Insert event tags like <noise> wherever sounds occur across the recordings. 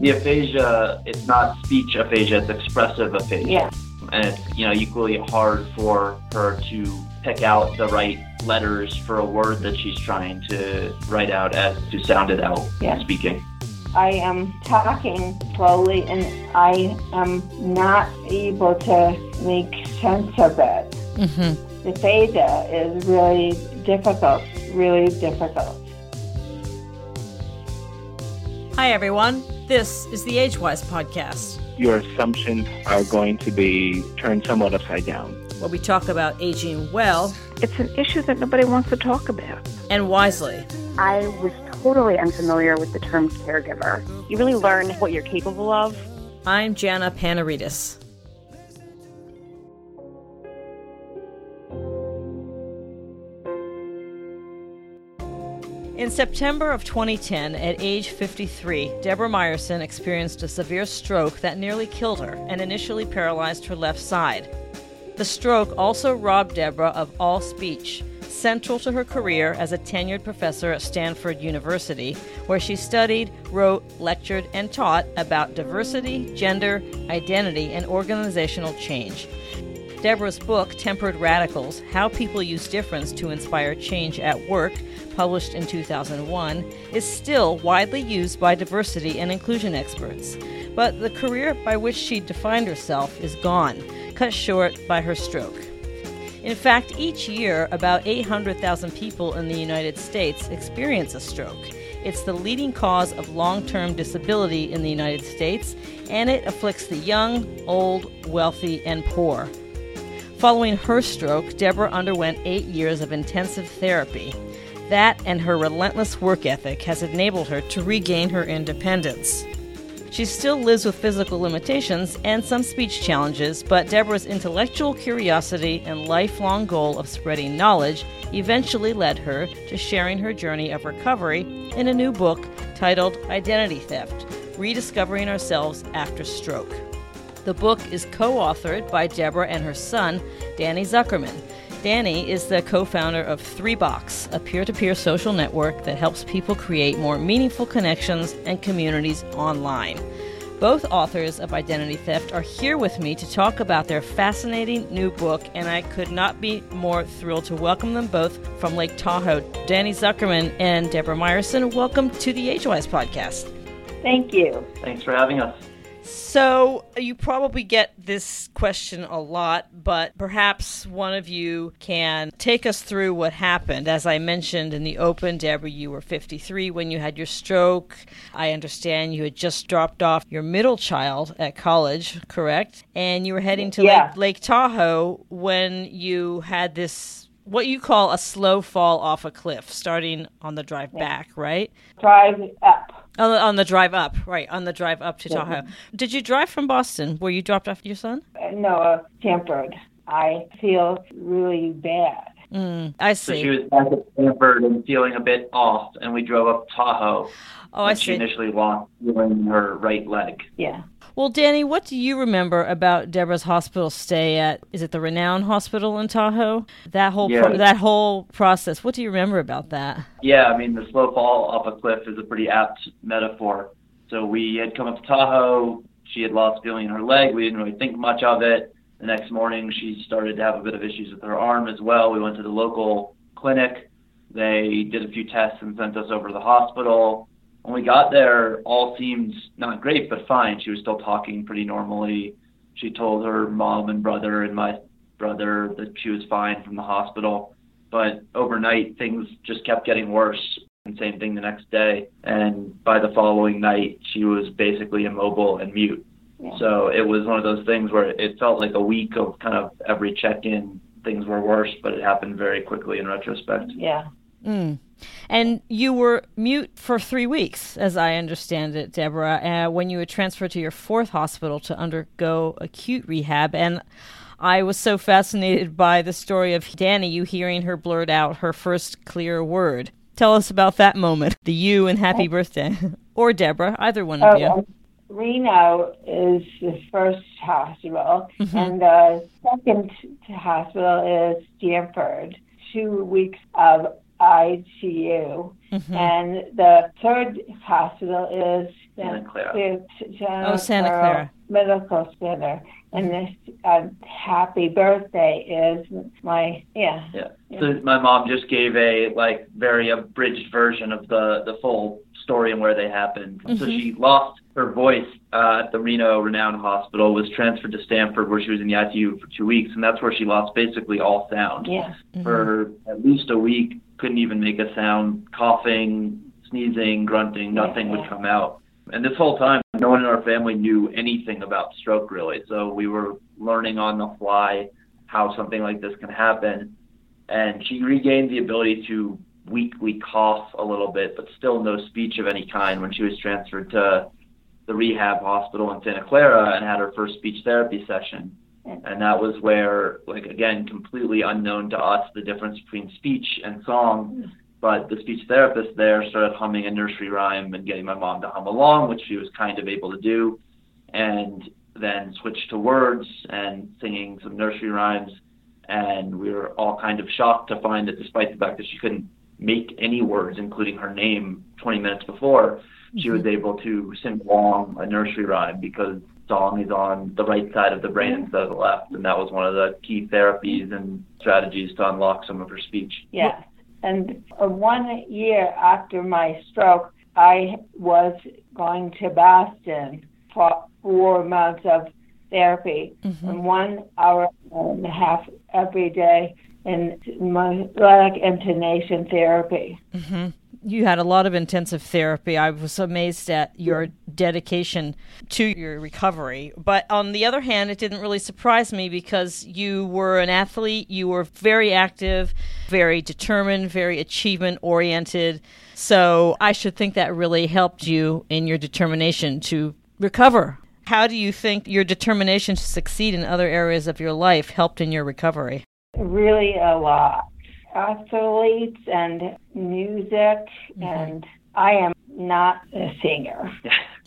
The aphasia, it's not speech aphasia, it's expressive aphasia. Yeah. And it's, you know, equally hard for her to pick out the right letters for a word that she's trying to write out as to sound it out Yeah. speaking. I am talking slowly and I am not able to make sense of it. Mm-hmm. The theta is really difficult, really difficult. Hi, everyone. This is the Agewyz podcast, your assumptions are going to be turned somewhat upside down. where we talk about aging well It's an issue that nobody wants to talk about. and wisely. I was totally unfamiliar with the term caregiver. You really learn what you're capable of. I'm Jana Panarites. In September of 2010, at age 53, Debra Meyerson experienced a severe stroke that nearly killed her and initially paralyzed her left side. The stroke also robbed Debra of all speech, central to her career as a tenured professor at Stanford University, where she studied, wrote, lectured, and taught about diversity, gender, identity, and organizational change. Debra's book, Tempered Radicals How People Use Difference to Inspire Change at Work, published in 2001, is still widely used by diversity and inclusion experts. But the career by which she defined herself is gone, cut short by her stroke. In fact, each year, about 800,000 people in the United States experience a stroke. It's the leading cause of long term disability in the United States, and it afflicts the young, old, wealthy, and poor. Following her stroke, Debra underwent eight years of intensive therapy. That and her relentless work ethic has enabled her to regain her independence. She still lives with physical limitations and some speech challenges, but Debra's intellectual curiosity and lifelong goal of spreading knowledge eventually led her to sharing her journey of recovery in a new book titled Identity Theft Rediscovering Ourselves After Stroke. The book is co authored by Debra and her son, Danny Zuckerman. Danny is the co founder of 3Box, a peer to peer social network that helps people create more meaningful connections and communities online. Both authors of Identity Theft are here with me to talk about their fascinating new book, and I could not be more thrilled to welcome them both from Lake Tahoe. Danny Zuckerman and Debra Meyerson, welcome to the Agewyz podcast. Thank you. Thanks for having us. So, you probably get this question a lot, but perhaps one of you can take us through what happened. As I mentioned in the open, Debra, you were 53 when you had your stroke. I understand you had just dropped off your middle child at college, correct? And you were heading to Yeah. Lake, Lake Tahoe when you had this, what you call a slow fall off a cliff, starting on the drive back, right? Drive up. On the, on the drive up, right? On the drive up to Tahoe. Did you drive from Boston, where you dropped off your son? Uh, No, uh, Stanford. I feel really bad. Mm, I see. So she was back at Stanford and feeling a bit off, and we drove up Tahoe. Oh, I and She see. initially lost feeling her right leg. Yeah. Well, Danny, what do you remember about Debra's hospital stay at? Is it the Renown Hospital in Tahoe? That whole pro- that whole process. What do you remember about that? Yeah, I mean, the slow fall off a cliff is a pretty apt metaphor. So we had come up to Tahoe. She had lost feeling in her leg. We didn't really think much of it. The next morning, she started to have a bit of issues with her arm as well. We went to the local clinic. They did a few tests and sent us over to the hospital. When we got there, all seemed not great, but fine. She was still talking pretty normally. She told her mom and brother and my brother that she was fine from the hospital. But overnight, things just kept getting worse. And same thing the next day. And by the following night, she was basically immobile and mute. Yeah. So it was one of those things where it felt like a week of kind of every check in, things were worse, but it happened very quickly in retrospect. Yeah. Mm. And you were mute for three weeks, as I understand it, Debra, uh, when you were transferred to your fourth hospital to undergo acute rehab. And I was so fascinated by the story of Danny, you hearing her blurt out her first clear word. Tell us about that moment, the you and happy birthday. <laughs> or Debra, either one of Oh, you. um, Reno is the first hospital, Mm-hmm. and the second hospital is Stanford. Two weeks of ICU, Mm-hmm. and the third hospital is Santa Clara. Santa Oh, Santa Clara. Medical Center. And this uh, happy birthday is my, yeah. Yeah. So my mom just gave a like very abridged version of the the full story and where they happened. So she lost her voice uh, at the Reno Renown Hospital, was transferred to Stanford where she was in the ICU for two weeks, and that's where she lost basically all sound. Yeah. For at least a week, couldn't even make a sound, coughing, sneezing, grunting, nothing would come out. And this whole time, no one in our family knew anything about stroke really. So we were learning on the fly how something like this can happen. And she regained the ability to weakly cough a little bit, but still no speech of any kind when she was transferred to the rehab hospital in Santa Clara and had her first speech therapy session. And that was where, like, again, completely unknown to us, the difference between speech and song. But the speech therapist there started humming a nursery rhyme and getting my mom to hum along, which she was kind of able to do. And then switched to words and singing some nursery rhymes. And we were all kind of shocked to find that despite the fact that she couldn't make any words, including her name 20 minutes before, she mm-hmm. was able to sing along a nursery rhyme because song is on the right side of the brain mm-hmm. instead of the left. And that was one of the key therapies and strategies to unlock some of her speech. Yes. And uh, one year after my stroke, I was going to Boston for four months of therapy, mm-hmm. and one hour and a half every day in melodic intonation therapy. Mm-hmm. You had a lot of intensive therapy. I was amazed at your dedication to your recovery. But on the other hand, it didn't really surprise me because you were an athlete, you were very active, very determined, very achievement oriented. So I should think that really helped you in your determination to recover. How do you think your determination to succeed in other areas of your life helped in your recovery? Really a lot. Athletes and music, and I am not a singer.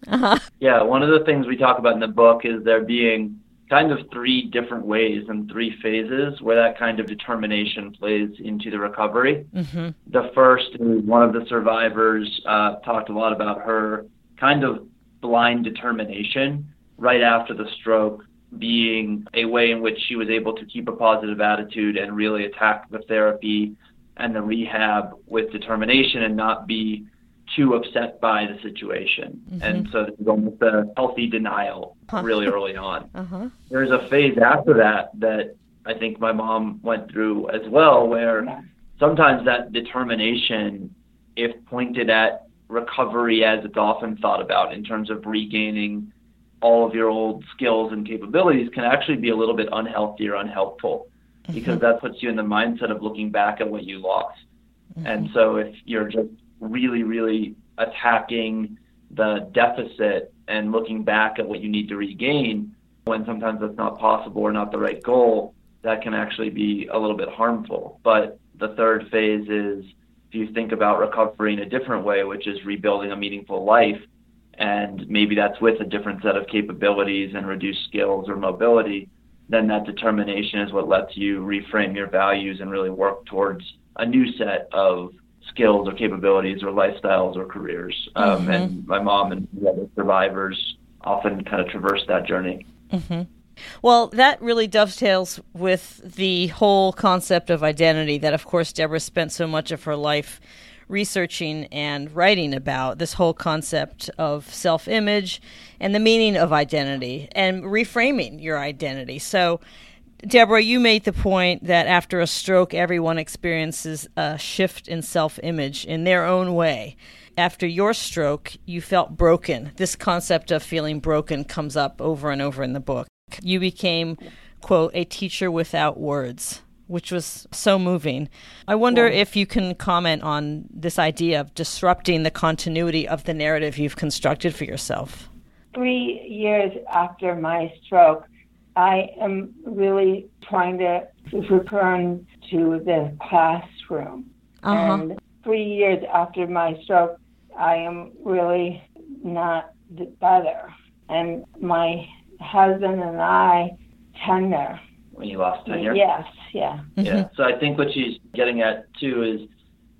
<laughs> Yeah, one of the things we talk about in the book is there being kind of three different ways and three phases where that kind of determination plays into the recovery. Mm-hmm. The first is one of the survivors uh, talked a lot about her kind of blind determination right after the stroke being a way in which she was able to keep a positive attitude and really attack the therapy and the rehab with determination and not be too upset by the situation. And so there's almost a healthy denial really early on. <laughs> Uh-huh. There's a phase after that that I think my mom went through as well where sometimes that determination, if pointed at recovery as it's often thought about in terms of regaining all of your old skills and capabilities, can actually be a little bit unhealthy or unhelpful mm-hmm. because that puts you in the mindset of looking back at what you lost. Mm-hmm. And so if you're just really, really attacking the deficit and looking back at what you need to regain, when sometimes that's not possible or not the right goal, that can actually be a little bit harmful. But the third phase is if you think about recovery in a different way, which is rebuilding a meaningful life, and maybe that's with a different set of capabilities and reduced skills or mobility, then that determination is what lets you reframe your values and really work towards a new set of skills or capabilities or lifestyles or careers. Um, and my mom and the other survivors often kind of traverse that journey. Well, that really dovetails with the whole concept of identity that, of course, Deborah spent so much of her life researching and writing about this whole concept of self image and the meaning of identity and reframing your identity. So, Deborah, you made the point that after a stroke, everyone experiences a shift in self image in their own way. After your stroke, you felt broken. This concept of feeling broken comes up over and over in the book. You became, quote, a teacher without words, which was so moving. I wonder if you can comment on this idea of disrupting the continuity of the narrative you've constructed for yourself. Three years after my stroke, I am really trying to return to the classroom. Uh-huh. And three years after my stroke, I am really not better. And my husband and I tenure. When you lost tenure. Yes, yeah. Yeah. Mm-hmm. So I think what she's getting at too is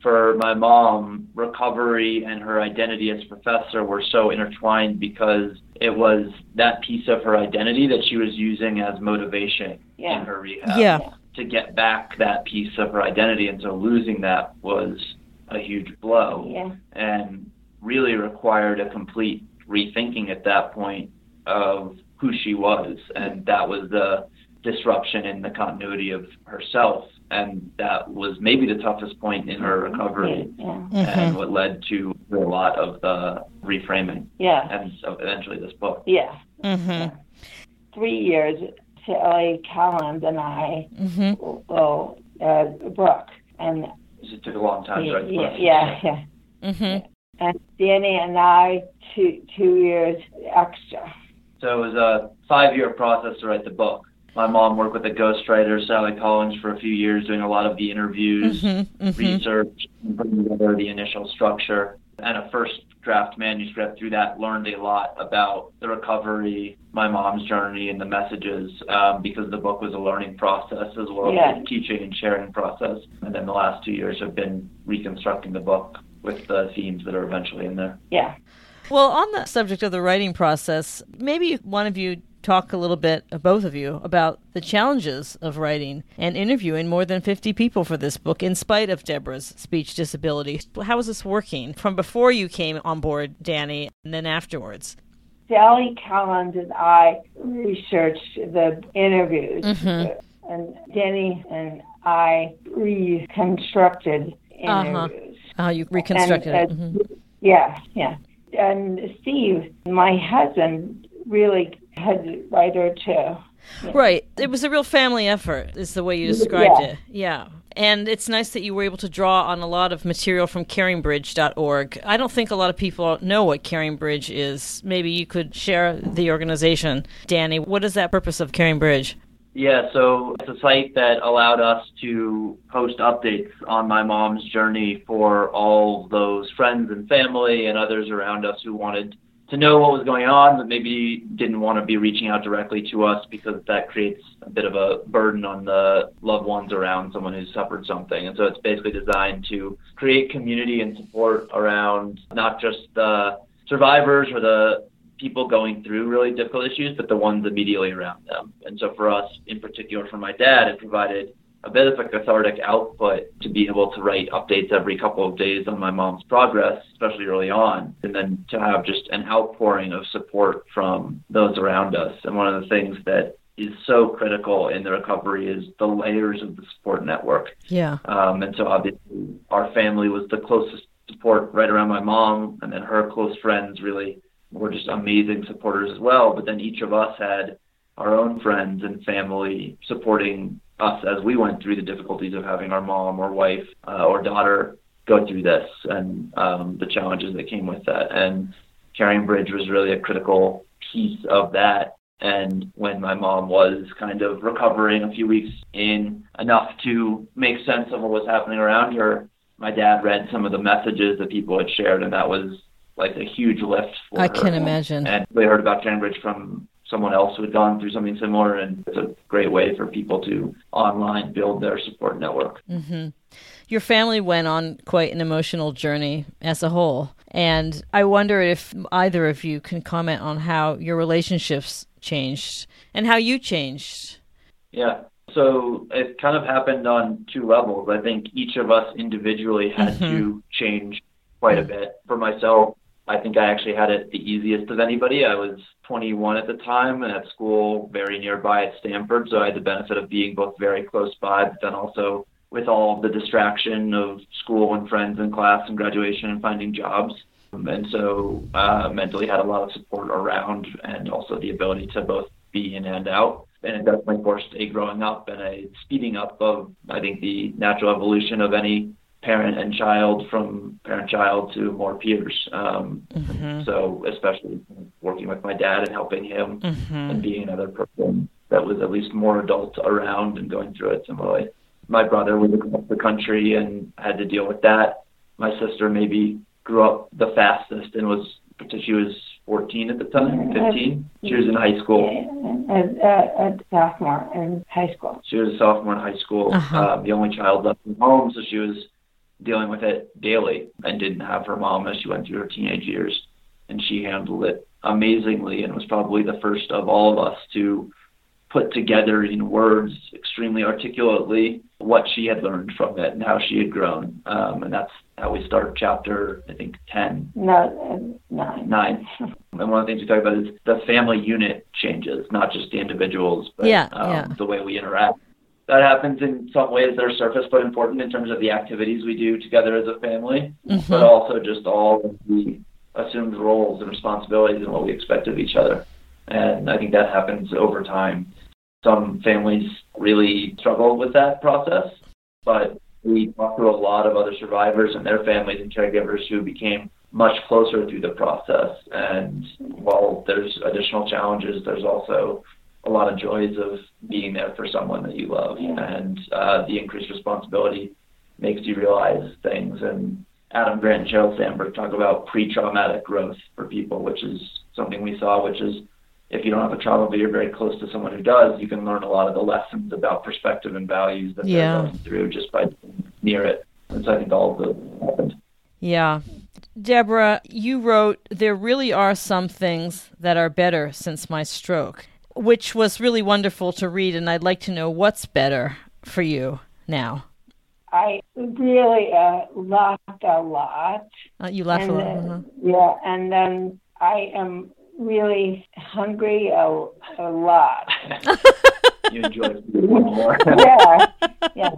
for my mom, recovery and her identity as a professor were so intertwined because it was that piece of her identity that she was using as motivation Yeah. in her rehab Yeah. to get back that piece of her identity. And so losing that was a huge blow Yeah. and really required a complete rethinking at that point of who she was. And that was the disruption in the continuity of herself. And that was maybe the toughest point in her recovery Yeah. and what led to a lot of the reframing Yeah. and so eventually this book. Yeah. Mm-hmm. Three years, Sally Collins and I Mm-hmm. wrote uh, a book. And It took a long time to write the yeah, book. yeah, yeah. Mm-hmm. And Danny and I, two, two years extra. So it was a five year process to write the book. My mom worked with a ghostwriter, Sally Collins, for a few years, doing a lot of the interviews, Mm-hmm. Mm-hmm. research, and putting together the initial structure. And a first draft manuscript through that learned a lot about the recovery, my mom's journey, and the messages um, because the book was a learning process as well Yeah. as a teaching and sharing process. And then the last two years have been reconstructing the book with the themes that are eventually in there. Yeah. Well, on the subject of the writing process, maybe one of you talk a little bit, uh, both of you, about the challenges of writing and interviewing more than 50 people for this book in spite of Debra's speech disability. How is this working from before you came on board, Danny, and then afterwards? Sally Collins and I researched the interviews, Mm-hmm. and Danny and I reconstructed Uh-huh. interviews. Uh, you reconstructed And, it. uh, Mhm. Yeah, yeah. And Steve, my husband, really had a writer too. Right. It was a real family effort, is the way you described Yeah. it. Yeah. And it's nice that you were able to draw on a lot of material from caringbridge.org. I don't think a lot of people know what CaringBridge is. Maybe you could share the organization. Danny, what is that purpose of CaringBridge? Yeah, so it's a site that allowed us to post updates on my mom's journey for all those friends and family and others around us who wanted to know what was going on, but maybe didn't want to be reaching out directly to us because that creates a bit of a burden on the loved ones around someone who's suffered something. And so it's basically designed to create community and support around not just the survivors or the people going through really difficult issues, but the ones immediately around them. And so for us, in particular for my dad, it provided a bit of a cathartic output to be able to write updates every couple of days on my mom's progress, especially early on, and then to have just an outpouring of support from those around us. And one of the things that is so critical in the recovery is the layers of the support network. Yeah. Um, and so obviously our family was the closest support right around my mom, and then her close friends really were just amazing supporters as well. But then each of us had our own friends and family supporting us as we went through the difficulties of having our mom or wife uh, or daughter go through this and um, the challenges that came with that. And CaringBridge was really a critical piece of that. And when my mom was kind of recovering a few weeks in enough to make sense of what was happening around her, my dad read some of the messages that people had shared, and that was like a huge lift for I her. can imagine. And we heard about CaringBridge from someone else who had gone through something similar, and it's a great way for people to online build their support network. Mm-hmm. Your family went on quite an emotional journey as a whole. And I wonder if either of you can comment on how your relationships changed and how you changed. Yeah. So it kind of happened on two levels. I think each of us individually had to change quite a bit. For myself, I think I actually had it the easiest of anybody. I was 21 at the time and at school very nearby at Stanford, so I had the benefit of being both very close by, but then also with all the distraction of school and friends and class and graduation and finding jobs. And so uh, mentally had a lot of support around and also the ability to both be in and out. And it definitely forced a growing up and a speeding up of, I think, the natural evolution of any parent and child from parent child to more peers. Um, So especially working with my dad and helping him and being another person that was at least more adult around and going through it similarly. My brother was across the country and had to deal with that. My sister maybe grew up the fastest and was she was 14 at the time, 15. She was in high school. A, a, a sophomore in high school. She was a sophomore in high school, Uh-huh. um, the only child left from home, so she was dealing with it daily and didn't have her mom as she went through her teenage years. And she handled it amazingly and was probably the first of all of us to put together in words extremely articulately what she had learned from it and how she had grown. Um, and that's how we start chapter, I think, 10. No, uh, nine. Nine. <laughs> and one of the things we talk about is the family unit changes, not just the individuals, but Yeah, um, yeah. the way we interact. That happens in some ways that are surface but important in terms of the activities we do together as a family, Mm-hmm. but also just all the assumed roles and responsibilities and what we expect of each other. And I think that happens over time. Some families really struggle with that process, but we talked to a lot of other survivors and their families and caregivers who became much closer through the process. And while there's additional challenges, there's also a lot of joys of being there for someone that you love. And uh, the increased responsibility makes you realize things. And Adam Grant and Sheryl Sandberg talk about pre-traumatic growth for people, which is something we saw, which is if you don't have a trauma but you're very close to someone who does, you can learn a lot of the lessons about perspective and values that Yeah. they're going through just by being near it. And so I think all of those happened. Yeah. Debra, you wrote, There really are some things that are better since my stroke, which was really wonderful to read, and I'd like to know what's better for you now. I really uh, laughed a lot. Uh, you laugh a lot. then, uh-huh. Yeah, and then I am really hungry a, a lot. <laughs> You enjoy one more. <laughs> yeah, yeah,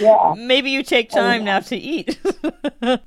yeah, Maybe you take time now to eat. <laughs> yeah,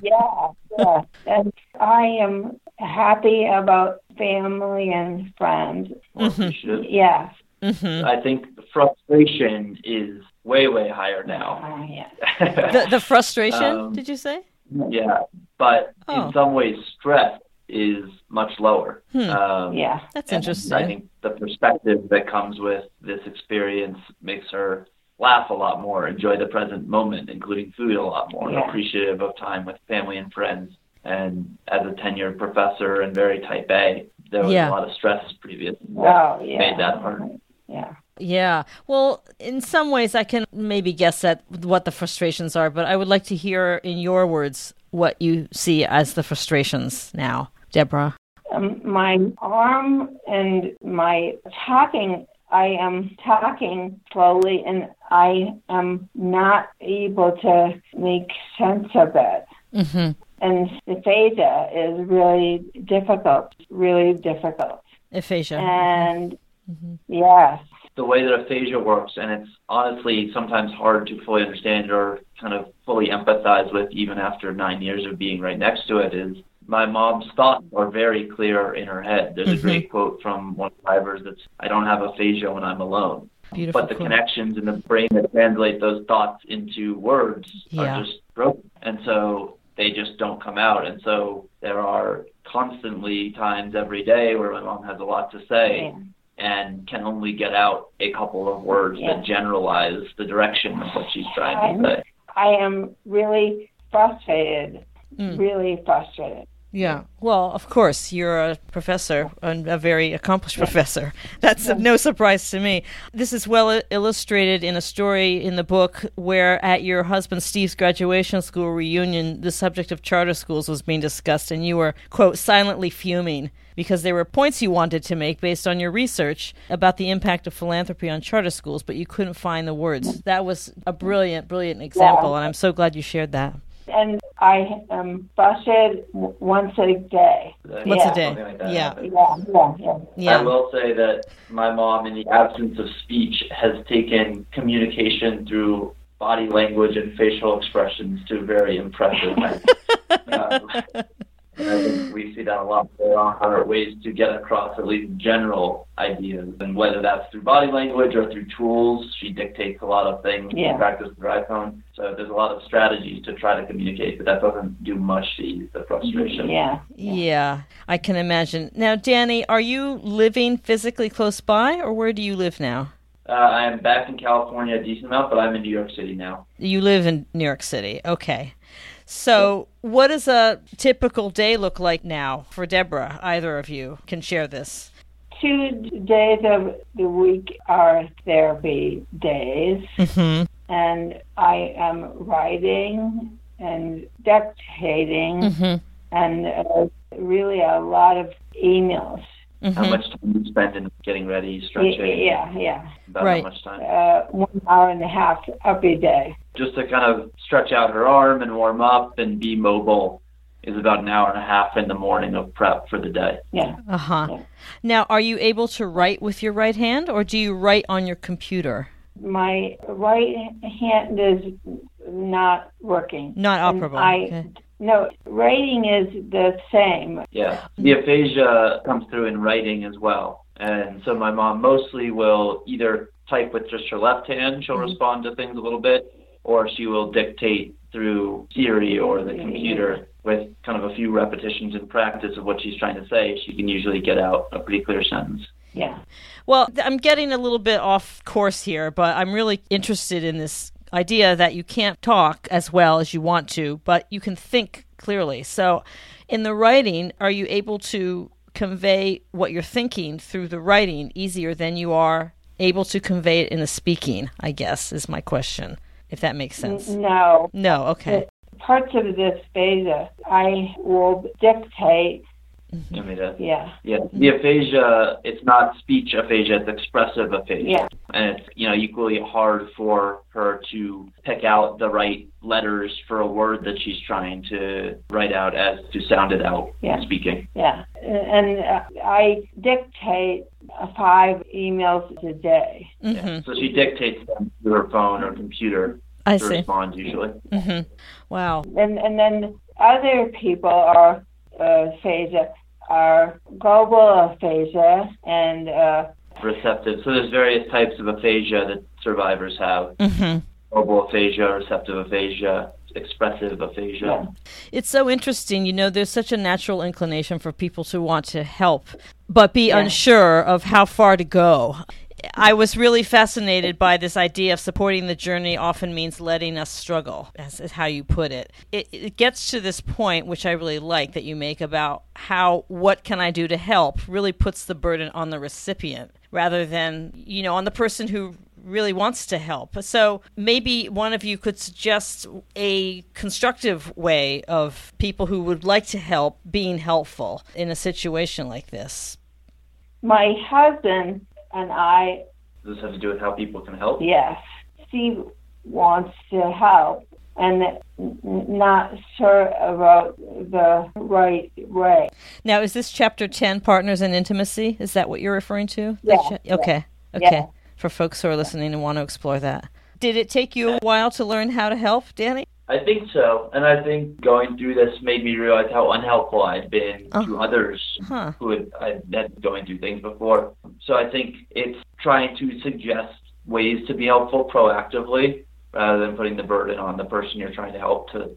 yeah. And I am happy about family and friends. You should. Yeah, hmm I think frustration is way, way higher now. oh, yeah. <laughs> the, the frustration, Um, did you say? yeah, but Oh. in some ways, stress is much lower. Hmm. Um, Yeah, That's interesting. I think the perspective that comes with this experience makes her laugh a lot more, enjoy the present moment, including food a lot more, Yeah. appreciative of time with family and friends. And as a tenured professor and very type A, there was Yeah. a lot of stress previous. oh, yeah. Made that hard. Yeah. Yeah. Well, in some ways, I can maybe guess at what the frustrations are, but I would like to hear in your words what you see as the frustrations now, Debra. Um, my arm and my talking, I am talking slowly and I am not able to make sense of it. Mm-hmm. And aphasia is really difficult, really difficult. Aphasia. And mm-hmm. yes, the way that aphasia works, and it's honestly sometimes hard to fully understand or kind of fully empathize with, even after nine years of being right next to it, is my mom's thoughts are very clear in her head. There's Mhm. a great quote from one of the drivers that's, I don't have aphasia when I'm alone. Beautiful. But the quote. connections in the brain that translate those thoughts into words Yeah. are just broken. And so they just don't come out. And so there are constantly times every day where my mom has a lot to say yeah, and can only get out a couple of words Yeah. that generalize the direction of what she's trying I'm- to say. I am really frustrated, Mm. really frustrated. Yeah. Well, of course, you're a professor, and a very accomplished professor. <laughs> That's no surprise to me. This is well illustrated in a story in the book where, at your husband Steve's graduation school reunion, the subject of charter schools was being discussed, and you were, quote, silently fuming because there were points you wanted to make based on your research about the impact of philanthropy on charter schools, but you couldn't find the words. Mm. That was a brilliant, brilliant example, and I'm so glad you shared that. And I am frustrated w- once a day. Once Yeah. a day. Like Yeah. Yeah, yeah, yeah. Yeah. I will say that my mom, in the absence of speech, has taken communication through body language and facial expressions to very impressive lengths. Um, and I think we see that a lot more on our ways to get across at least general ideas, and whether that's through body language or through tools. She dictates a lot of things Yeah. in practice with her iPhone. So there's a lot of strategies to try to communicate, but that doesn't do much to ease the frustration. Yeah. Yeah, I can imagine. Now, Danny, are you living physically close by, or where do you live now? Uh, I'm back in California a decent amount, but I'm in New York City now. You live in New York City. Okay. So, what does a typical day look like now for Debra? Either of you can share this. Two days of the week are therapy days, Mm-hmm. and I am writing and dictating hmm and uh, really a lot of emails. How much time do you spend in getting ready, stretching? Yeah, yeah. About Right. how much time? Uh, one hour and a half every day. Just to kind of stretch out her arm and warm up and be mobile is about an hour and a half in the morning of prep for the day. Yeah. Uh huh. Yeah. Now, are you able to write with your right hand, or do you write on your computer? My right hand is not working. Not And operable. I, okay. No, writing is the same. Yeah. The aphasia comes through in writing as well. And so my mom mostly will either type with just her left hand, she'll respond to things a little bit, or she will dictate through Siri or the computer with kind of a few repetitions in practice of what she's trying to say. She can usually get out a pretty clear sentence. Yeah. Well, I'm getting a little bit off course here, but I'm really interested in this idea that you can't talk as well as you want to, but you can think clearly. So, in the writing, are you able to convey what you're thinking through the writing easier than you are able to convey it in the speaking? I guess is my question, if that makes sense. No. No, okay. Parts of this phase, I will dictate. I mean, uh, Yeah. yeah, the aphasia, it's not speech aphasia, it's expressive aphasia. Yeah. And it's, you know, equally hard for her to pick out the right letters for a word that she's trying to write out as to sound it out Yeah. speaking. Yeah. And uh, I dictate uh, five emails a day. hmm So she dictates them through her phone or computer I to see. respond usually. hmm Wow. And and then other people are uh, aphasia are global aphasia and uh, Receptive. So there's various types of aphasia that survivors have. hmm Global aphasia, receptive aphasia, expressive aphasia. Yeah. It's so interesting. You know, there's such a natural inclination for people to want to help, but be Yeah. unsure of how far to go. I was really fascinated by this idea of supporting the journey often means letting us struggle, as is how you put it. it. It gets to this point, which I really like that you make about how what can I do to help really puts the burden on the recipient rather than, you know, on the person who really wants to help. So maybe one of you could suggest a constructive way of people who would like to help being helpful in a situation like this. my husband and I, Does this have to do with how people can help? yes, Steve wants to help and not sure about the right way. Now, is this chapter 10, Partners in Intimacy? Is that what you're referring to? Yeah, The cha- okay. Okay. Yeah. For folks who are listening and want to explore that. Did it take you a while to learn how to help, Danny? I think so, and I think going through this made me realize how unhelpful I'd been Oh. to others Huh. who had I had going through things before. So I think it's trying to suggest ways to be helpful proactively rather than putting the burden on the person you're trying to help to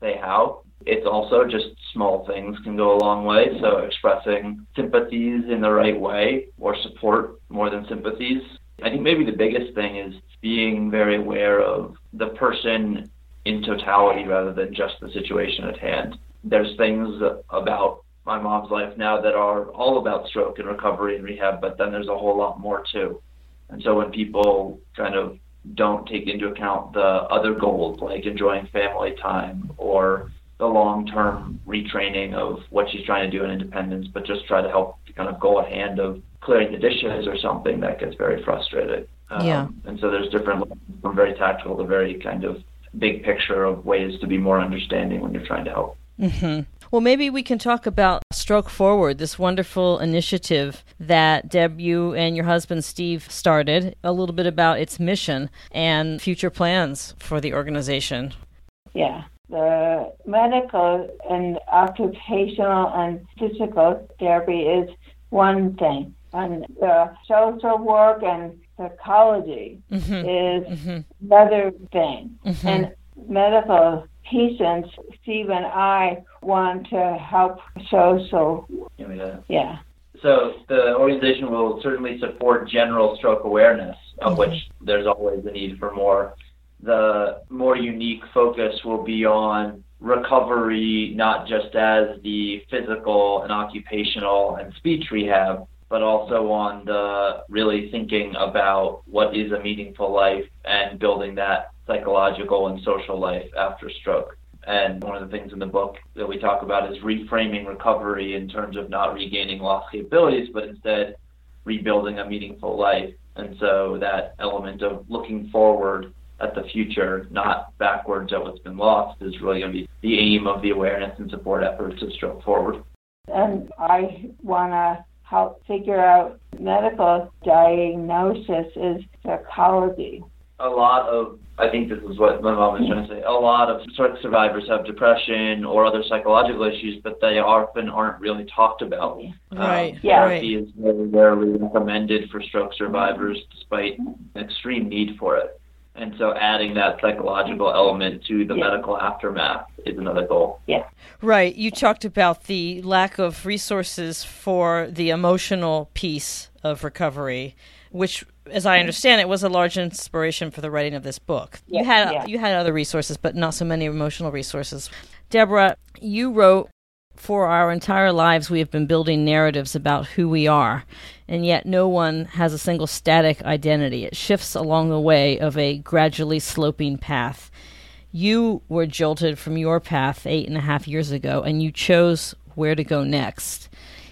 say how. It's also just small things can go a long way. So expressing sympathies in the right way or support more than sympathies. I think maybe the biggest thing is being very aware of the person in totality rather than just the situation at hand. There's things about my mom's life now that are all about stroke and recovery and rehab, but then there's a whole lot more too. And so when people kind of don't take into account the other goals like enjoying family time or the long term retraining of what she's trying to do in independence, but just try to help kind of go at hand of clearing the dishes or something that gets very frustrating. Um, Yeah. And so there's different levels from very tactical to very kind of big picture of ways to be more understanding when you're trying to help. hmm Well, maybe we can talk about Stroke Forward, this wonderful initiative that Deb, you and your husband Steve started, a little bit about its mission and future plans for the organization. Yeah. The medical and occupational and physical therapy is one thing, and the social work and psychology hmm is hmm another thing. hmm And medical patients, Steve and I want to help social. You know, yeah. Yeah. So the organization will certainly support general stroke awareness, of which there's always a need for more. The more unique focus will be on recovery, not just as the physical and occupational and speech rehab, but also on the really thinking about what is a meaningful life and building that psychological and social life after stroke. And one of the things in the book that we talk about is reframing recovery in terms of not regaining lost capabilities, but instead rebuilding a meaningful life. And so that element of looking forward at the future, not backwards at what's been lost, is really going to be the aim of the awareness and support efforts of Stroke Forward. And I want to help figure out medical diagnosis is psychology. A lot of, I think this is what my mom was trying to say, a lot of stroke survivors have depression or other psychological issues, but they often aren't really talked about. Right. Um, Yeah. Therapy is very rarely recommended for stroke survivors despite extreme need for it. And so adding that psychological element to the Yeah. medical aftermath is another goal. Yeah. Right. You talked about the lack of resources for the emotional piece of recovery, which, as I understand it, was a large inspiration for the writing of this book. you had yeah. you had other resources, but not so many emotional resources. Debra, you wrote. For our entire lives, we have been building narratives about who we are, and yet no one has a single static identity. It shifts along the way of a gradually sloping path you were jolted from your path eight and a half years ago and you chose where to go next.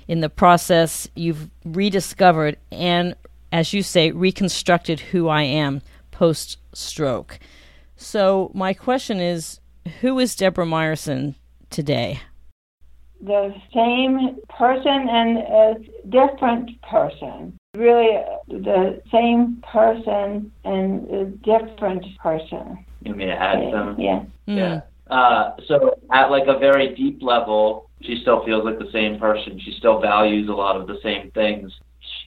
In the process, you've rediscovered and, as you say, reconstructed who I am post stroke. So, my question is who is Debra Meyerson today? The same person and a different person. Really, the same person and a different person. You may add some. Yeah. Yeah. Uh, so at like a very deep level, she still feels like the same person. She still values a lot of the same things,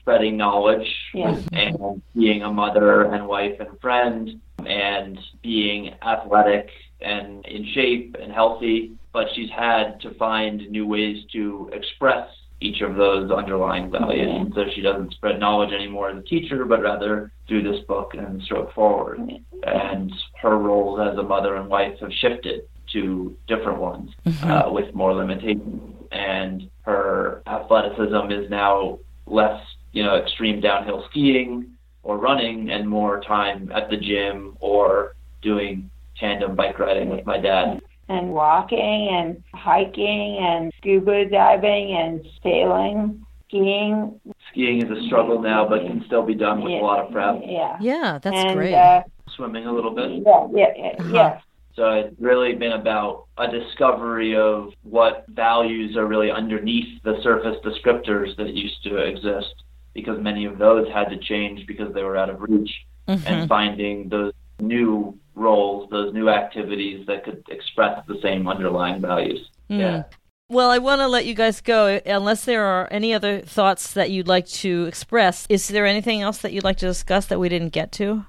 spreading knowledge Yeah. and being a mother and wife and friend and being athletic and in shape and healthy. But she's had to find new ways to express each of those underlying values. And so she doesn't spread knowledge anymore as a teacher, but rather through this book and Stroke Forward and her roles as a mother and wife have shifted to different ones uh, with more limitations. And her athleticism is now less, you know, extreme downhill skiing or running, and more time at the gym or doing tandem bike riding with my dad. And walking and hiking and scuba diving and sailing, skiing. Skiing is a struggle now, but can still be done with yeah, a lot of prep. Yeah. Yeah, that's and, great. Uh, Swimming a little bit. yeah, yeah, yeah, Uh-huh. yeah. So it's really been about a discovery of what values are really underneath the surface descriptors that used to exist, because many of those had to change because they were out of reach, Mhm. and finding those new roles, those new activities that could express the same underlying values. Mm. Yeah. Well, I want to let you guys go. Unless there are any other thoughts that you'd like to express, is there anything else that you'd like to discuss that we didn't get to?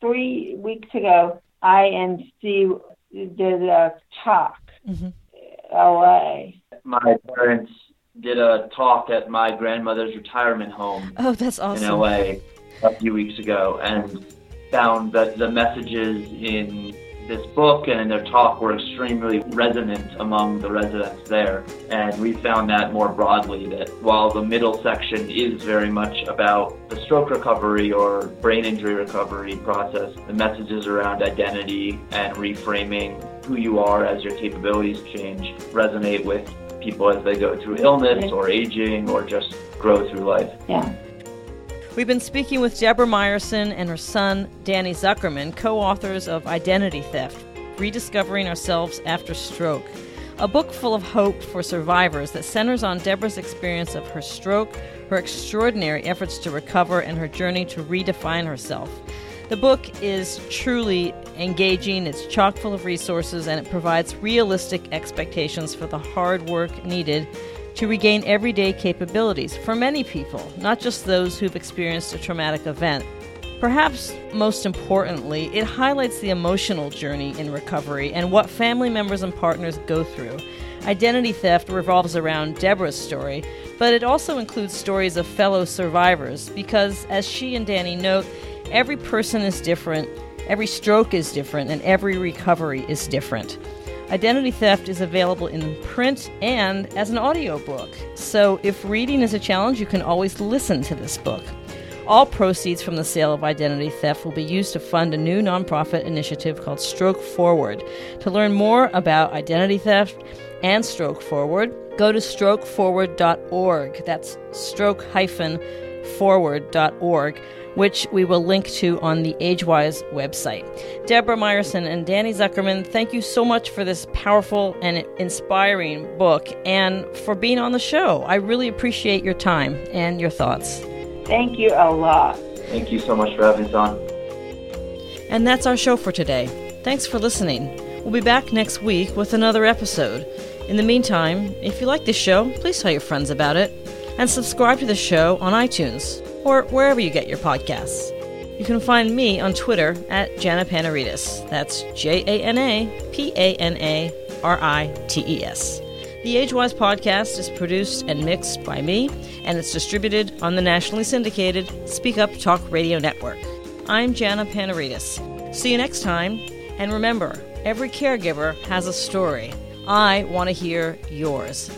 Three weeks ago, I and Steve did a talk, Mhm. LA. My parents did a talk at my grandmother's retirement home Oh, that's awesome. in awesome. LA a few weeks ago and found that the messages in this book and in their talk were extremely resonant among the residents there. And we found that more broadly that while the middle section is very much about the stroke recovery or brain injury recovery process, the messages around identity and reframing who you are as your capabilities change resonate with people as they go through illness or aging or just grow through life. Yeah. We've been speaking with Debra Meyerson and her son, Danny Zuckerman, co authors of Identity Theft Rediscovering Ourselves After Stroke, a book full of hope for survivors that centers on Debra's experience of her stroke, her extraordinary efforts to recover, and her journey to redefine herself. The book is truly engaging, it's chock full of resources, and it provides realistic expectations for the hard work needed to regain everyday capabilities for many people, not just those who've experienced a traumatic event. Perhaps most importantly, it highlights the emotional journey in recovery and what family members and partners go through. Identity theft revolves around Debra's story, but it also includes stories of fellow survivors because, as she and Danny note, every person is different, every stroke is different, and every recovery is different. Identity Theft is available in print and as an audiobook. So if reading is a challenge, you can always listen to this book. All proceeds from the sale of identity theft will be used to fund a new nonprofit initiative called Stroke Forward. To learn more about identity theft and Stroke Forward, go to strokeforward.org. That's stroke-forward.org which we will link to on the Agewyz website. Debra Meyerson and Danny Zuckerman, thank you so much for this powerful and inspiring book and for being on the show. I really appreciate your time and your thoughts. Thank you a lot. Thank you so much for having us on. And that's our show for today. Thanks for listening. We'll be back next week with another episode. In the meantime, if you like this show, please tell your friends about it and subscribe to the show on iTunes or wherever you get your podcasts. You can find me on Twitter at Jana Panarites. That's J A N A P A N A R I T E S. The Agewyz podcast is produced and mixed by me, and it's distributed on the nationally syndicated Speak Up Talk Radio Network. I'm Jana Panarites. See you next time, and remember, every caregiver has a story. I want to hear yours.